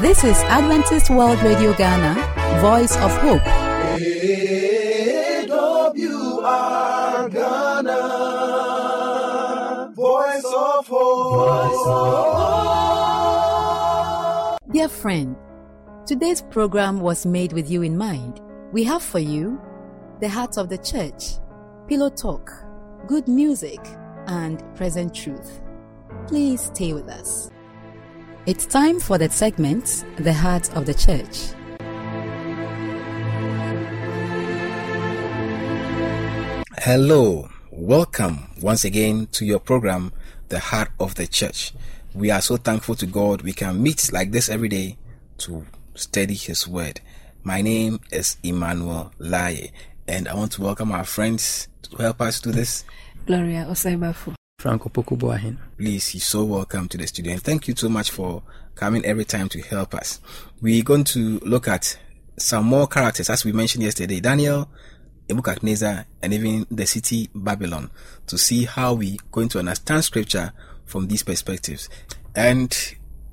This is Adventist World Radio Ghana, Voice of Hope. AWR Ghana, Voice of Hope. Dear friend, today's program was made with you in mind. We have for you the heart of the church, pillow talk, good music, and present truth. Please stay with us. It's time for the segment, The Heart of the Church. Hello, welcome once again to your program, The Heart of the Church. We are so thankful to God we can meet like this every day to study His Word. My name is Emmanuel Laye, and I want to welcome our friends to help us do this. Gloria Osaibafu. Franco. Please, you're so welcome to the studio, and thank you so much for coming every time to help us. We're going to look at some more characters, as we mentioned yesterday Daniel, Nebuchadnezzar, and even the city Babylon, to see how we're going to understand scripture from these perspectives. And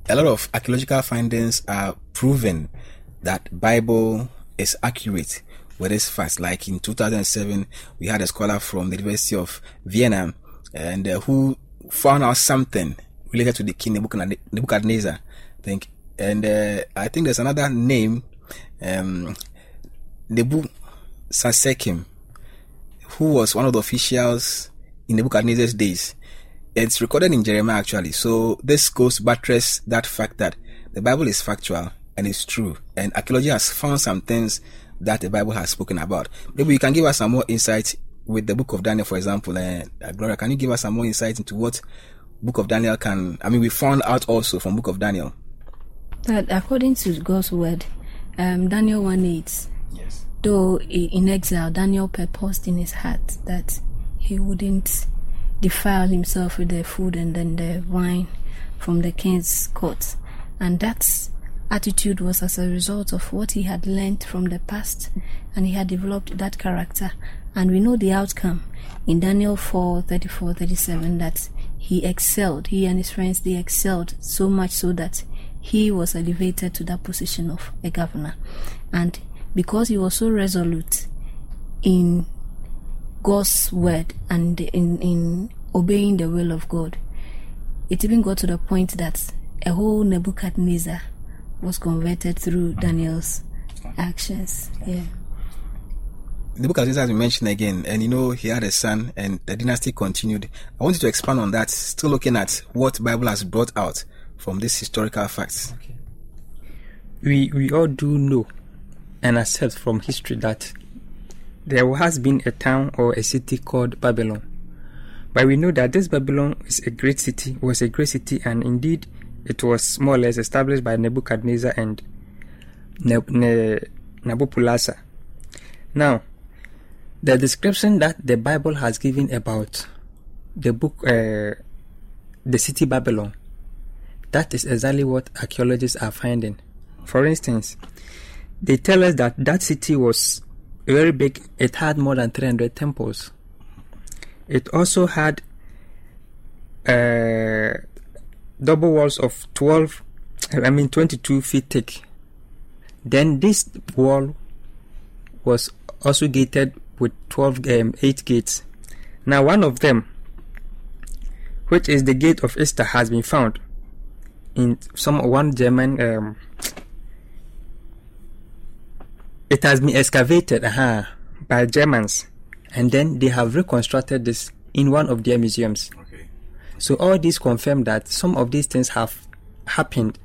a lot of archaeological findings are proven that Bible is accurate with its facts. Like in 2007, we had a scholar from the University of Vienna and uh, who found out something related to the king Nebuchadnezzar. I think, and uh, I think there's another name, um, Nebu Sasekim, who was one of the officials in Nebuchadnezzar's days. It's recorded in Jeremiah actually. So this goes buttress that fact that the Bible is factual and it's true. And archaeology has found some things that the Bible has spoken about. Maybe you can give us some more insight with the book of Daniel, for example. Uh, Gloria, can you give us some more insight into what book of Daniel can, I mean, we found out also from book of Daniel. That according to God's word, um, Daniel 1 8, Yes. though in exile, Daniel purposed in his heart that he wouldn't defile himself with the food and then the wine from the king's court. And that attitude was as a result of what he had learned from the past and he had developed that character. And we know the outcome in Daniel 4 34 37 that he excelled, he and his friends, they excelled so much so that he was elevated to that position of a governor. And because he was so resolute in God's word and in, in obeying the will of God, it even got to the point that a whole Nebuchadnezzar was converted through Daniel's actions. Yeah. The book of Genesis has been mentioned again, and you know, he had a son, and the dynasty continued. I want you to expand on that, still looking at what Bible has brought out from these historical facts. We we all do know and accept from history that there has been a town or a city called Babylon. But we know that this Babylon is a great city, was a great city, and indeed it was more or less established by Nebuchadnezzar and Neb- ne-. Now, the description that the Bible has given about the book, uh, the city Babylon, that is exactly what archaeologists are finding. For instance, they tell us that that city was very big. It had more than 300 temples. It also had uh, double walls of 12, I mean 22 feet thick. Then this wall was also gated with 12, um, 8 gates. Now, one of them, which is the gate of Ishtar, has been found in some one German. Um, it has been excavated uh by Germans, and then they have reconstructed this in one of their museums. Okay. So all this confirm that some of these things have happened,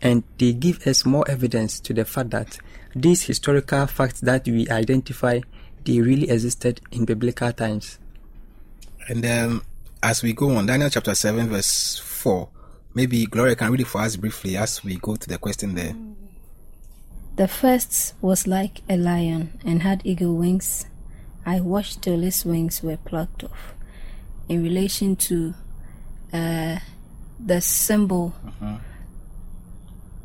and they give us more evidence to the fact that these historical facts that we identify they really existed in biblical times. And um, as we go on, Daniel chapter 7, verse 4, maybe Gloria can read it for us briefly as we go to the question there. The first was like a lion and had eagle wings. I watched till his wings were plucked off. In relation to uh, the symbol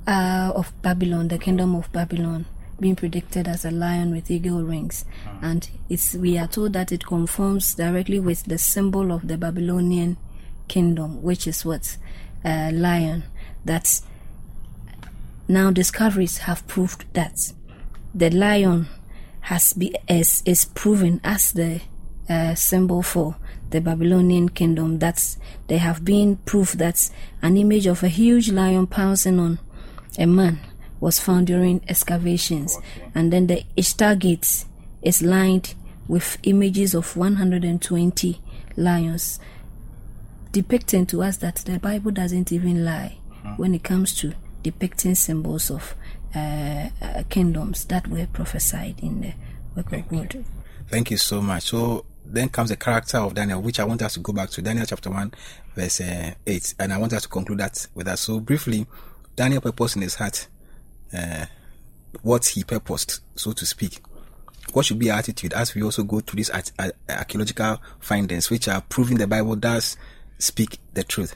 uh, of Babylon, the kingdom of Babylon, being predicted as a lion with eagle wings, and it's we are told that it conforms directly with the symbol of the Babylonian kingdom, which is what uh, lion. That's now discoveries have proved that the lion has be is, is proven as the uh, symbol for the Babylonian kingdom. That's there have been proof that an image of a huge lion pouncing on a man was found during excavations, okay. and then the Ishtar Gate is lined with images of 120 lions, depicting to us that the Bible doesn't even lie hmm. when it comes to depicting symbols of uh, uh, kingdoms that were prophesied in the work Thank of God. Thank you so much. So then comes the character of Daniel, which I want us to go back to Daniel chapter 1, verse uh, 8. And I want us to conclude that with us. So briefly, Daniel purposed in his heart uh, what he purposed, so to speak. What should be our attitude as we also go through these archaeological findings, which are proving the Bible does speak the truth?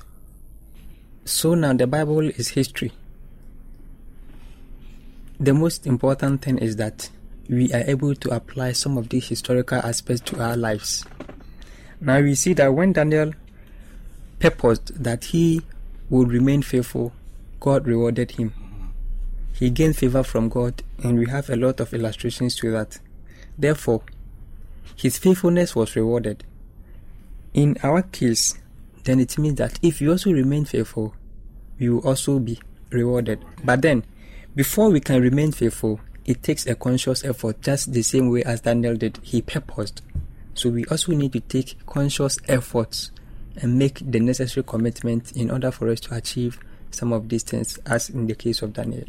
So now the Bible is history. The most important thing is that we are able to apply some of these historical aspects to our lives. Now we see that when Daniel purposed that he would remain faithful, God rewarded him. He gained favor from God, and we have a lot of illustrations to that. Therefore, his faithfulness was rewarded. In our case, then it means that if you also remain faithful, you will also be rewarded. But then, before we can remain faithful, it takes a conscious effort just the same way as Daniel did. He purposed. So we also need to take conscious efforts and make the necessary commitment in order for us to achieve some of these things, as in the case of Daniel.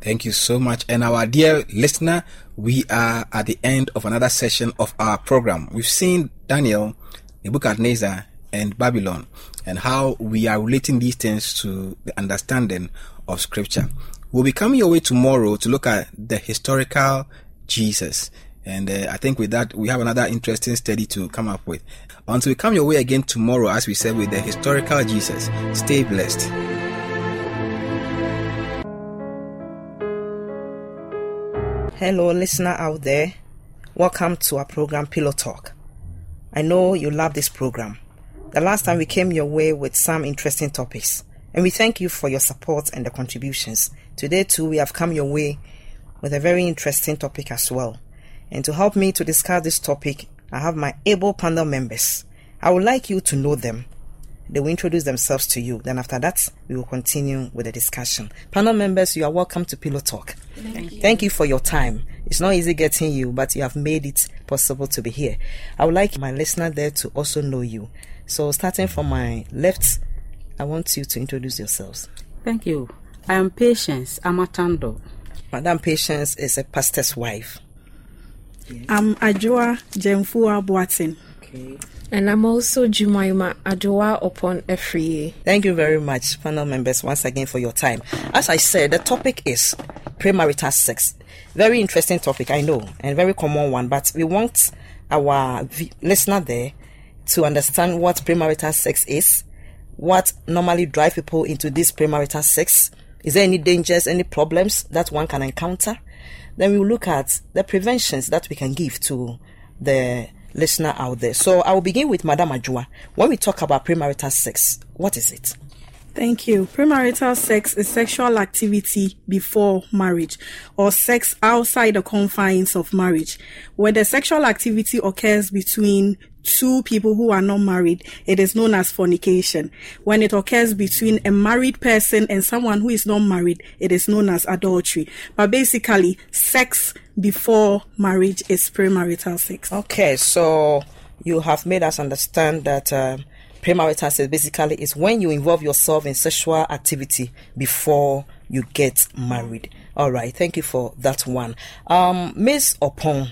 Thank you so much. And our dear listener, we are at the end of another session of our program. We've seen Daniel, Nebuchadnezzar, and Babylon, and how we are relating these things to the understanding of Scripture. We'll be coming your way tomorrow to look at the historical Jesus. And uh, I think with that, we have another interesting study to come up with. Until we come your way again tomorrow, as we said, with the historical Jesus, stay blessed. Hello, listener out there. Welcome to our program, Pillow Talk. I know you love this program. The last time we came your way with some interesting topics, and we thank you for your support and the contributions. Today, too, we have come your way with a very interesting topic as well. And to help me to discuss this topic, I have my able panel members. I would like you to know them. They will introduce themselves to you. Then, after that, we will continue with the discussion. Panel members, you are welcome to Pillow Talk. Thank you. Thank you for your time. It's not easy getting you, but you have made it possible to be here. I would like my listener there to also know you. So, starting from my left, I want you to introduce yourselves. Thank you. I am Patience Amatando. Madam Patience is a pastor's wife. Yes. I'm Ajua Jemfua Boatin. Okay. And I'm also Jumaima Ajoa Opon Efriye. Thank you very much, panel members, once again for your time. As I said, the topic is premarital sex. Very interesting topic, I know, and very common one, but we want our v- listener there to understand what premarital sex is, what normally drive people into this premarital sex, is there any dangers, any problems that one can encounter? Then we look at the preventions that we can give to the listener out there. So I will begin with Madam Ajua. When we talk about premarital sex, what is it? Thank you. Premarital sex is sexual activity before marriage or sex outside the confines of marriage. When the sexual activity occurs between two people who are not married, it is known as fornication. When it occurs between a married person and someone who is not married, it is known as adultery. But basically, sex before marriage is premarital sex. Okay, so you have made us understand that uh, premarital sex basically is when you involve yourself in sexual activity before you get married. All right, thank you for that one. Um, Miss Opon,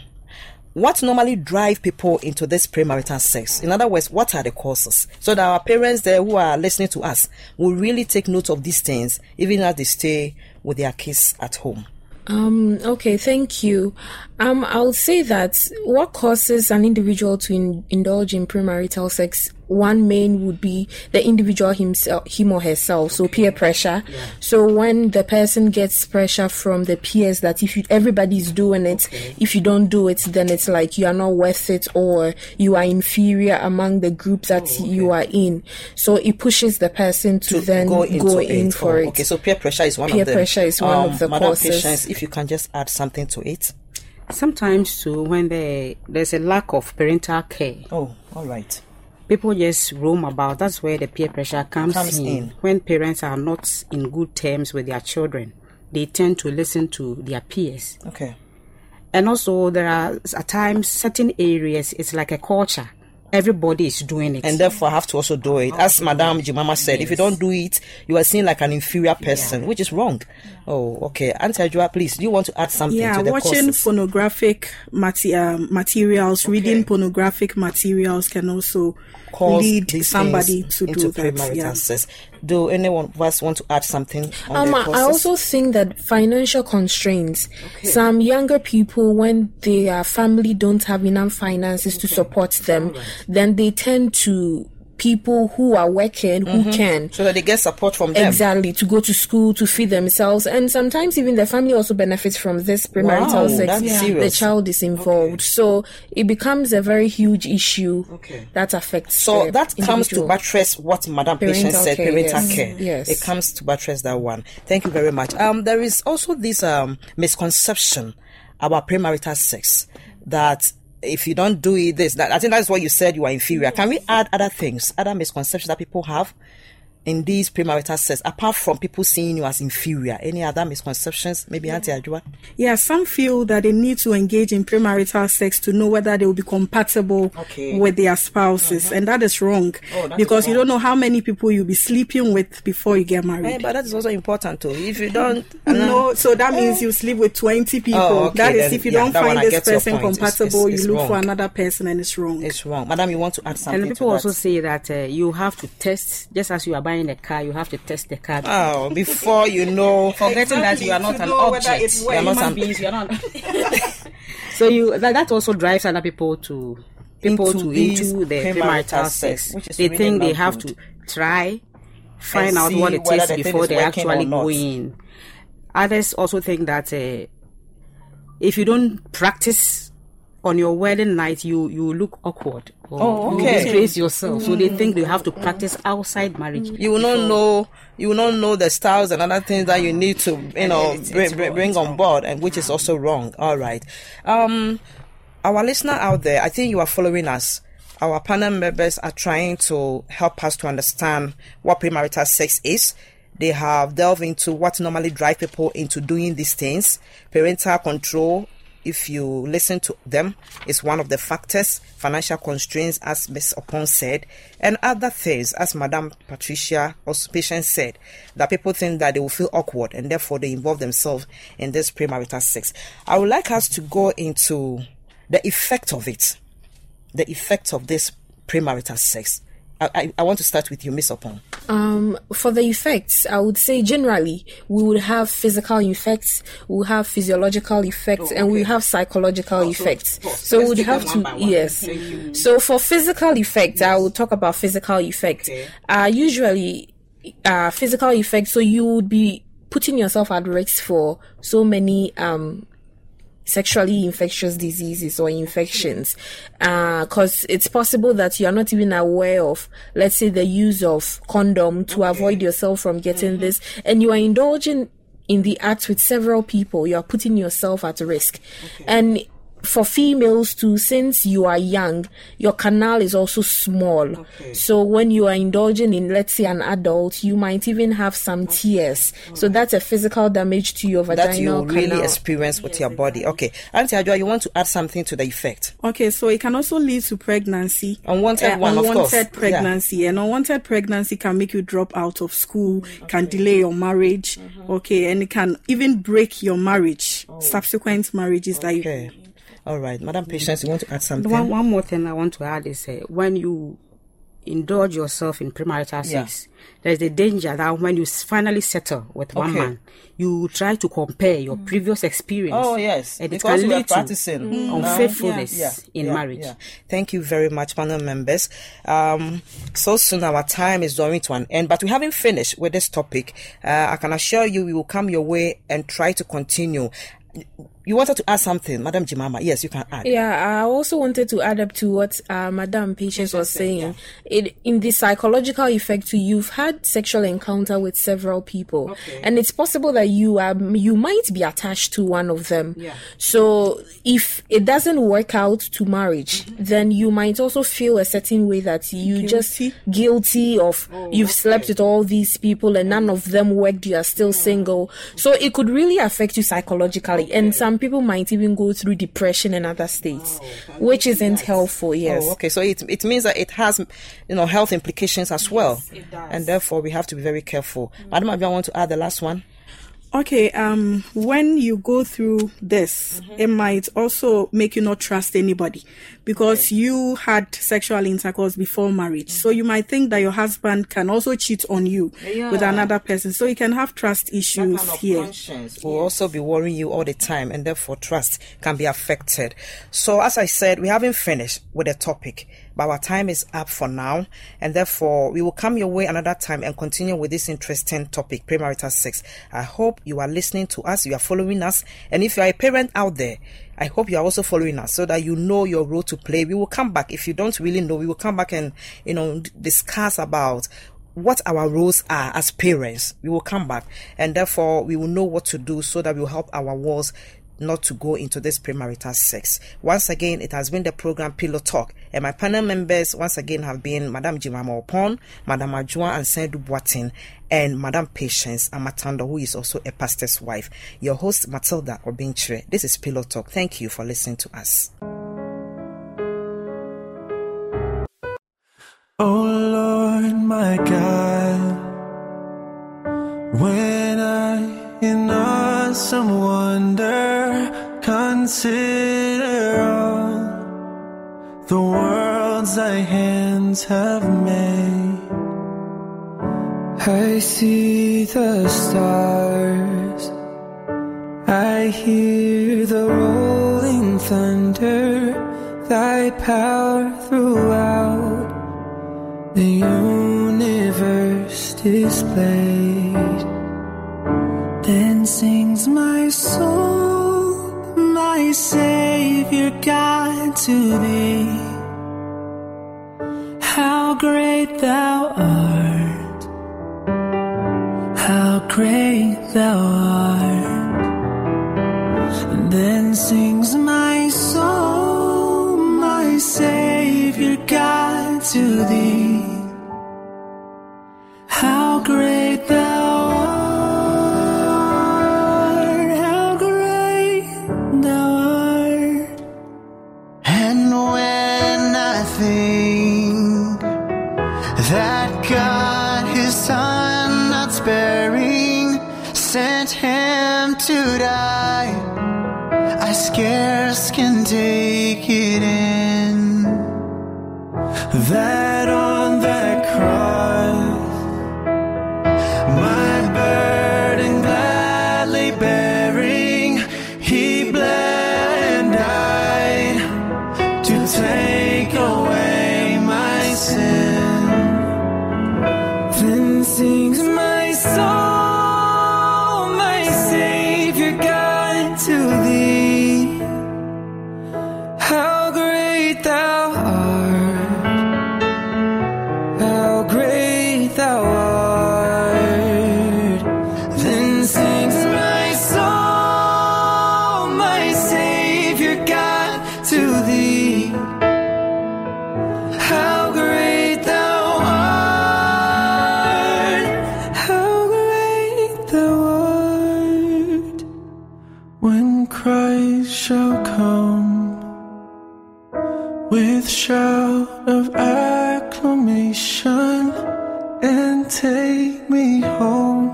what normally drive people into this premarital sex? In other words, what are the causes? So that our parents there who are listening to us will really take note of these things, even as they stay with their kids at home. Um, okay, thank you. Um, I'll say that what causes an individual to in- indulge in premarital sex one main would be the individual himself, him or herself. So peer pressure. Yeah. So when the person gets pressure from the peers that if you, everybody's doing it, Okay. if you don't do it, then it's like you are not worth it or you are inferior among the group that Oh, you are in. So it pushes the person to, then go go, in it. for Oh, it. Okay, so peer pressure is one Peer of them. pressure is one of Um, the Madam causes. Patience, if you can just add something to it. Sometimes too, when there there's a lack of parental care, Oh, all right. People just roam about. That's where the peer pressure comes, Comes in. in. When parents are not in good terms with their children, they tend to listen to their peers. Okay. And also, there are at times certain areas it's like a culture. Everybody is doing it. And therefore, I have to also do it. As Madame Jimama said, if you don't do it, you are seen like an inferior person, which is wrong. Oh, okay. Auntie Ajua, please, do you want to add something yeah, to the watching causes? pornographic mate- um, materials, reading pornographic materials can also Cause lead somebody to into do that. premarital Yeah. sex. Do anyone of us want to add something on Um, I also think that financial constraints. Okay. Some younger people, when their family don't have enough finances to support them, then they tend to people who are working who Mhm. can so that they get support from them. Exactly, to go to school, to feed themselves. And sometimes even the family also benefits from this premarital Wow, sex. that's The child is involved. So it becomes a very huge issue that affects So that comes to buttress what Madam Parental said, care, parental yes. care. Yes. It comes to buttress that one. Thank you very much. Um, there is also this um misconception about premarital sex that if you don't do it, this that I think that's what you said you are inferior. Can we add other things, other misconceptions that people have in these premarital sex, apart from people seeing you as inferior? Any other misconceptions? Maybe Auntie Ajua? Yeah, some feel that they need to engage in premarital sex to know whether they will be compatible Okay. with their spouses, and that is wrong Oh, that because is you don't know how many people you'll be sleeping with before you get married. Eh, but that is also important too. If you don't, No, so that means you sleep with 20 people. Oh, okay, that is, then, if you yeah, don't find this person point. It's- compatible, it's- it's you look for another person, and it's wrong. It's wrong. Madam, you want to add something and people to also that? say that uh, you have to test, just as you are buying a car, you have to test the car. Oh, before you know, Forgetting that you are not To an object. You are not human an beings. You are not. so you that, that also drives other people to people Into to into the premarital premarital sex, sex. which is They really think they have good. to try, find And out what it is the before is they actually not. go in. Others also think that uh, if you don't practice on your wedding night, you you look awkward. Or Oh, You disgrace yourself. So they think they have to practice outside marriage. you will not know you will not know the styles and other things that you need to you know it's- bring, it's bring, bring on board and which is also wrong. All right. Um our listener out there i think you are following us. Our panel members are trying to help us to understand what premarital sex is. They have delved into what normally drive people into doing these things. Parental control if you listen to them, is one of the factors, financial constraints, as Ms. Opon said, and other things, as Madame Patricia patient said, that people think that they will feel awkward and therefore they involve themselves in this premarital sex. I would like us to go into the effect of it, the effect of this premarital sex. I, I, want to start with you, Miss Opon. Um, for the effects, I would say generally we would have physical effects, we have physiological effects, and we have psychological effects. So, we would have to yes. So for physical effects, I will talk about physical effects. Uh, usually, uh, physical effects. So you would be putting yourself at risk for so many um sexually infectious diseases or infections uh, because it's possible that you're not even aware of let's say the use of condom to avoid yourself from getting mm-hmm. this and you are indulging in the act with several people you are putting yourself at risk. And for females too, since you are young, your canal is also small. Okay. So when you are indulging in, let's say, an adult, you might even have some tears. So that's a physical damage to your vaginal That you vaginal really canal. experience with your body. Okay. Auntie Adjoa, you want to add something to the effect? Okay, so it can also lead to pregnancy. Unwanted one, of course. unwanted Yeah. pregnancy. And unwanted pregnancy can make you drop out of school, can delay your marriage. Mm-hmm. Okay, and it can even break your marriage, Oh. subsequent marriages that you. All right. Madam Patience, you want to add something? One, one more thing I want to add is uh, when you indulge yourself in premarital Yeah. sex, there's the danger that when you finally settle with one Okay. man, you try to compare your previous experience. Oh yes, and it because can we are lead to practicing now. unfaithfulness Yeah, in yeah, marriage. yeah. Thank you very much, panel members. Um, so soon our time is drawing to an end, but we haven't finished with this topic. Uh, I can assure you, we will come your way and try to continue. You wanted to add something, Madam Jimama? Yes, you can add. Yeah, I also wanted to add up to what uh, Madame Patience was saying. It in the psychological effect, too, you've had sexual encounter with several people, and it's possible that you are you might be attached to one of them. Yeah. So if it doesn't work out to marriage, then you might also feel a certain way that you just guilty of you've slept with all these people and none of them worked. You are still single, so it could really affect you psychologically, and some people might even go through depression and other states, which isn't helpful. Yes. Oh, okay. So it it means that it has, you know, health implications as well, It does. and therefore we have to be very careful. Madam, Abia, I want to add the last one. Okay, um, when you go through this, Mm-hmm. it might also make you not trust anybody because you had sexual intercourse before marriage. So you might think that your husband can also cheat on you with another person. So you can have trust issues here. conscience will also be worrying you all the time, and therefore trust can be affected. So, as I said, we haven't finished with the topic, but our time is up for now, and therefore we will come your way another time and continue with this interesting topic, premarital sex. I hope you are listening to us, you are following us, and if you are a parent out there. I hope you are also following us so that you know your role to play. We will come back. If you don't really know, we will come back and, you know, discuss about what our roles are as parents. We will come back and therefore we will know what to do so that we will help our walls not to go into this premarital sex. Once again, it has been the program Pillow Talk, and my panel members once again have been Madame Jimama Opon, Madame Ajua and Sendu Boatin, and Madame Patience Amatando, who is also a pastor's wife. Your host Matilda Obinchire. This is Pillow Talk. Thank you for listening to us. Oh Lord, my God, when I in awesome wonder consider all the worlds thy hands have made, I see the stars, I hear the rolling thunder, thy power throughout the universe displayed. Then sings my soul, Savior God to thee. How great thou art, how great thou art. That Christ shall come with shout of acclamation and take me home,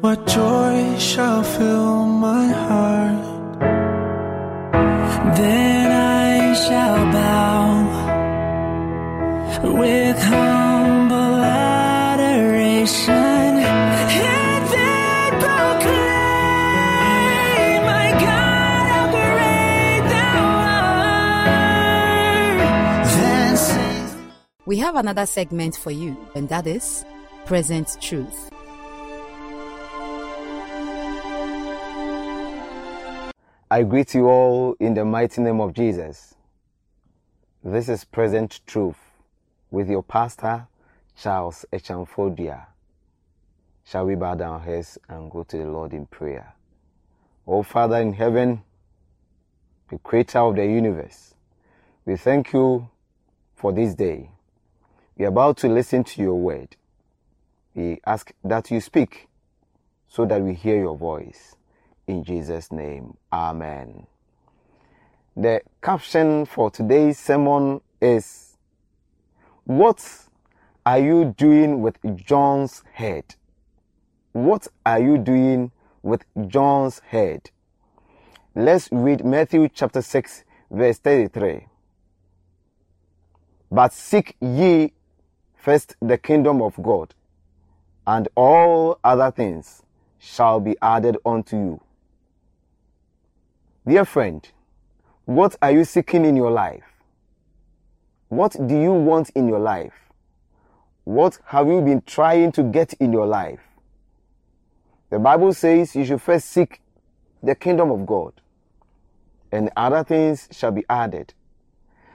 what joy shall fill my heart? Then I shall bow with humble have another segment for you, and that is Present Truth. I greet you all in the mighty name of Jesus. This is Present Truth with your pastor, Charles Echamfodia. Shall we bow down our heads and go to the Lord in prayer? Oh, Father in heaven, the creator of the universe, we thank you for this day. We are about to listen to your word. We ask that you speak so that we hear your voice. In Jesus' name, Amen. The caption for today's sermon is What are you doing with John's head? What are you doing with John's head? Let's read Matthew chapter 6, verse 33. But seek ye first the kingdom of God, and all other things shall be added unto you. Dear friend, what are you seeking in your life? What do you want in your life? What have you been trying to get in your life? The Bible says you should first seek the kingdom of God, and other things shall be added.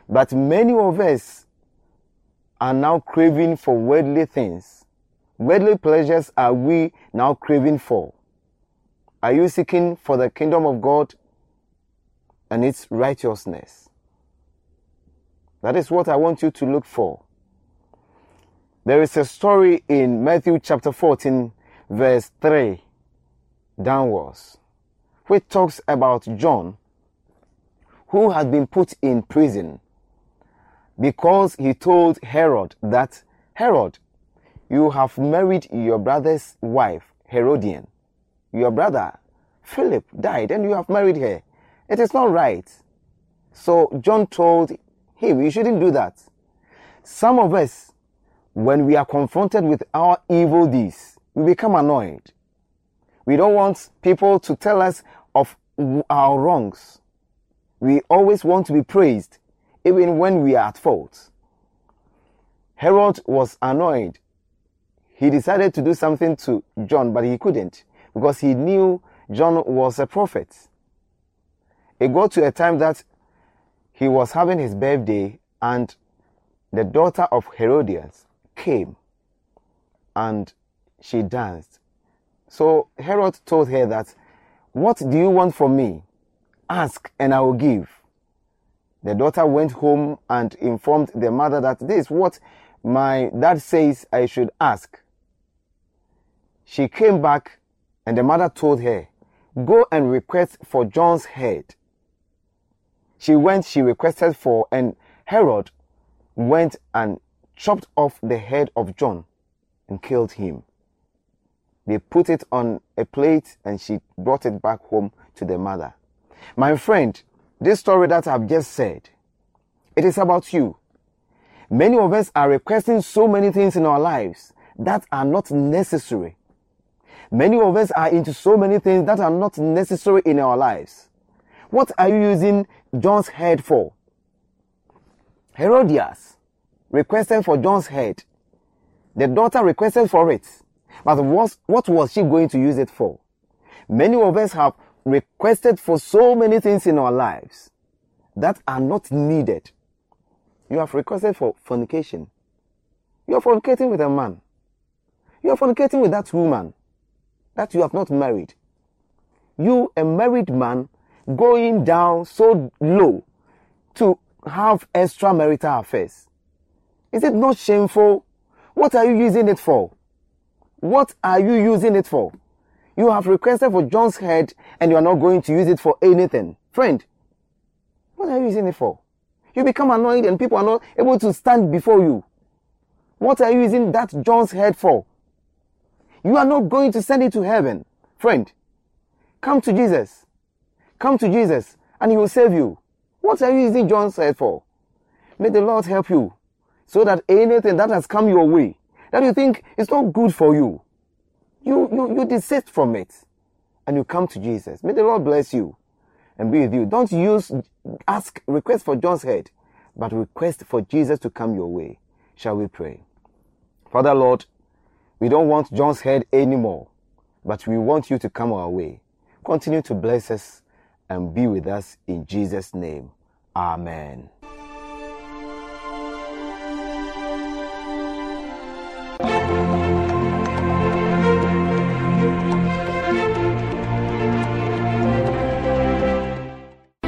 But many of us are now craving for worldly things. Worldly pleasures are we now craving for? Are you seeking for the kingdom of God and its righteousness? That is what I want you to look for. There is a story in Matthew chapter 14, verse 3 downwards, which talks about John, who had been put in prison because he told Herod that, Herod, you have married your brother's wife, Herodias. Your brother, Philip, died and you have married her. It is not right. So John told him, you shouldn't do that. Some of us, when we are confronted with our evil deeds, we become annoyed. We don't want people to tell us of our wrongs. We always want to be praised, even when we are at fault. Herod was annoyed. He decided to do something to John, but he couldn't because he knew John was a prophet. It got to a time that he was having his birthday and the daughter of Herodias came and she danced. So Herod told her that, What do you want from me? Ask and I will give. The daughter went home and informed the mother that this is what my dad says I should ask. She came back and the mother told her, Go and request for John's head. She went, she requested for, and Herod went and chopped off the head of John and killed him. They put it on a plate and she brought it back home to the mother. My friend, this story that I've just said, it is about you. Many of us are requesting so many things in our lives that are not necessary. Many of us are into so many things that are not necessary in our lives. What are you using John's head for? Herodias requested for John's head. The daughter requested for it. But what, what was she going to use it for? Many of us have requested for so many things in our lives that are not needed. You have requested for fornication. You are fornicating with a man. You are fornicating with that woman that you have not married. You, a married man, going down so low to have extramarital affairs. Is it not shameful? What are you using it for? What are you using it for? You have requested for John's head and you are not going to use it for anything. Friend, what are you using it for? You become annoyed and people are not able to stand before you. What are you using that John's head for? You are not going to send it to heaven. Friend, come to Jesus. Come to Jesus and he will save you. What are you using John's head for? May the Lord help you. So that anything that has come your way, that you think is not good for you, you, you, you desist from it and you come to Jesus. May the Lord bless you and be with you. Don't use, ask, request for John's head, but request for Jesus to come your way. Shall we pray? Father Lord, we don't want John's head anymore, but we want you to come our way. Continue to bless us and be with us in Jesus' name. Amen.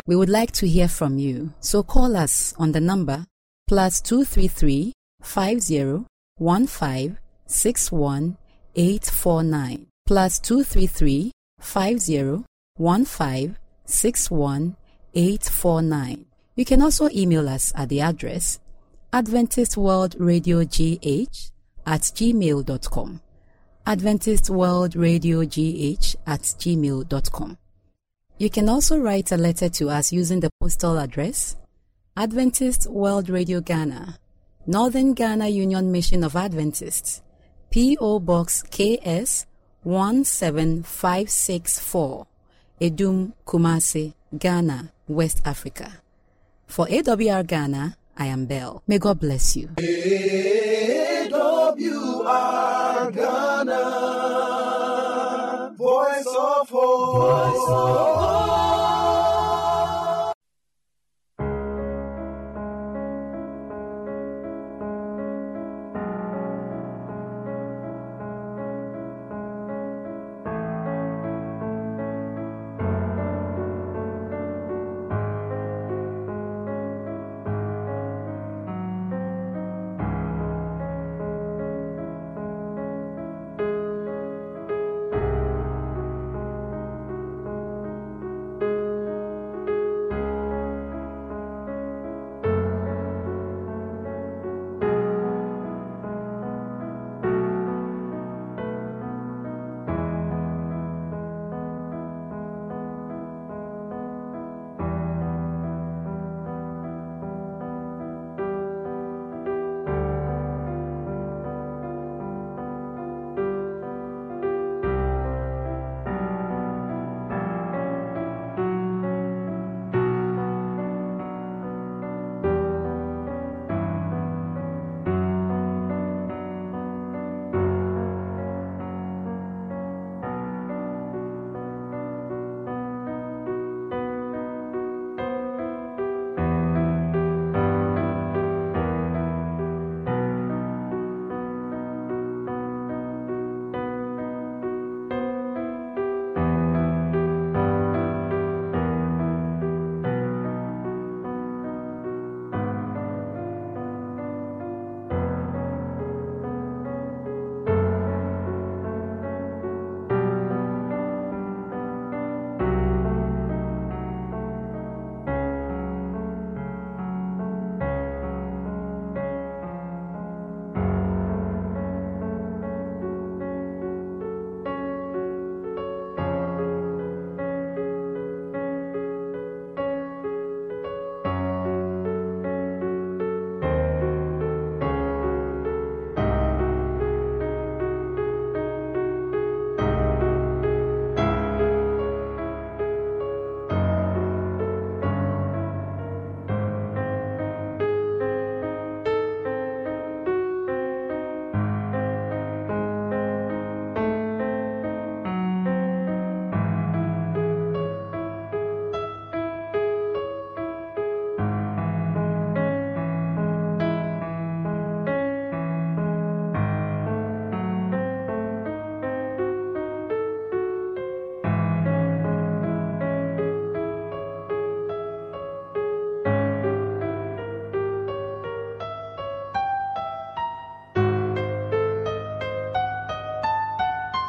We would like to hear from you, so call us on the number plus 233 50 15 61 849 plus 233 50 15 61 849. You can also email us at the address Adventist World Radio GH at gmail.com. Adventist World Radio GH at gmail.com. You can also write a letter to us using the postal address Adventist World Radio Ghana, Northern Ghana Union Mission of Adventists, P.O. Box KS 17564, Edum Kumasi, Ghana, West Africa. For AWR Ghana, I am Belle. May God bless you. AWR Ghana, voice of hope. Voice of.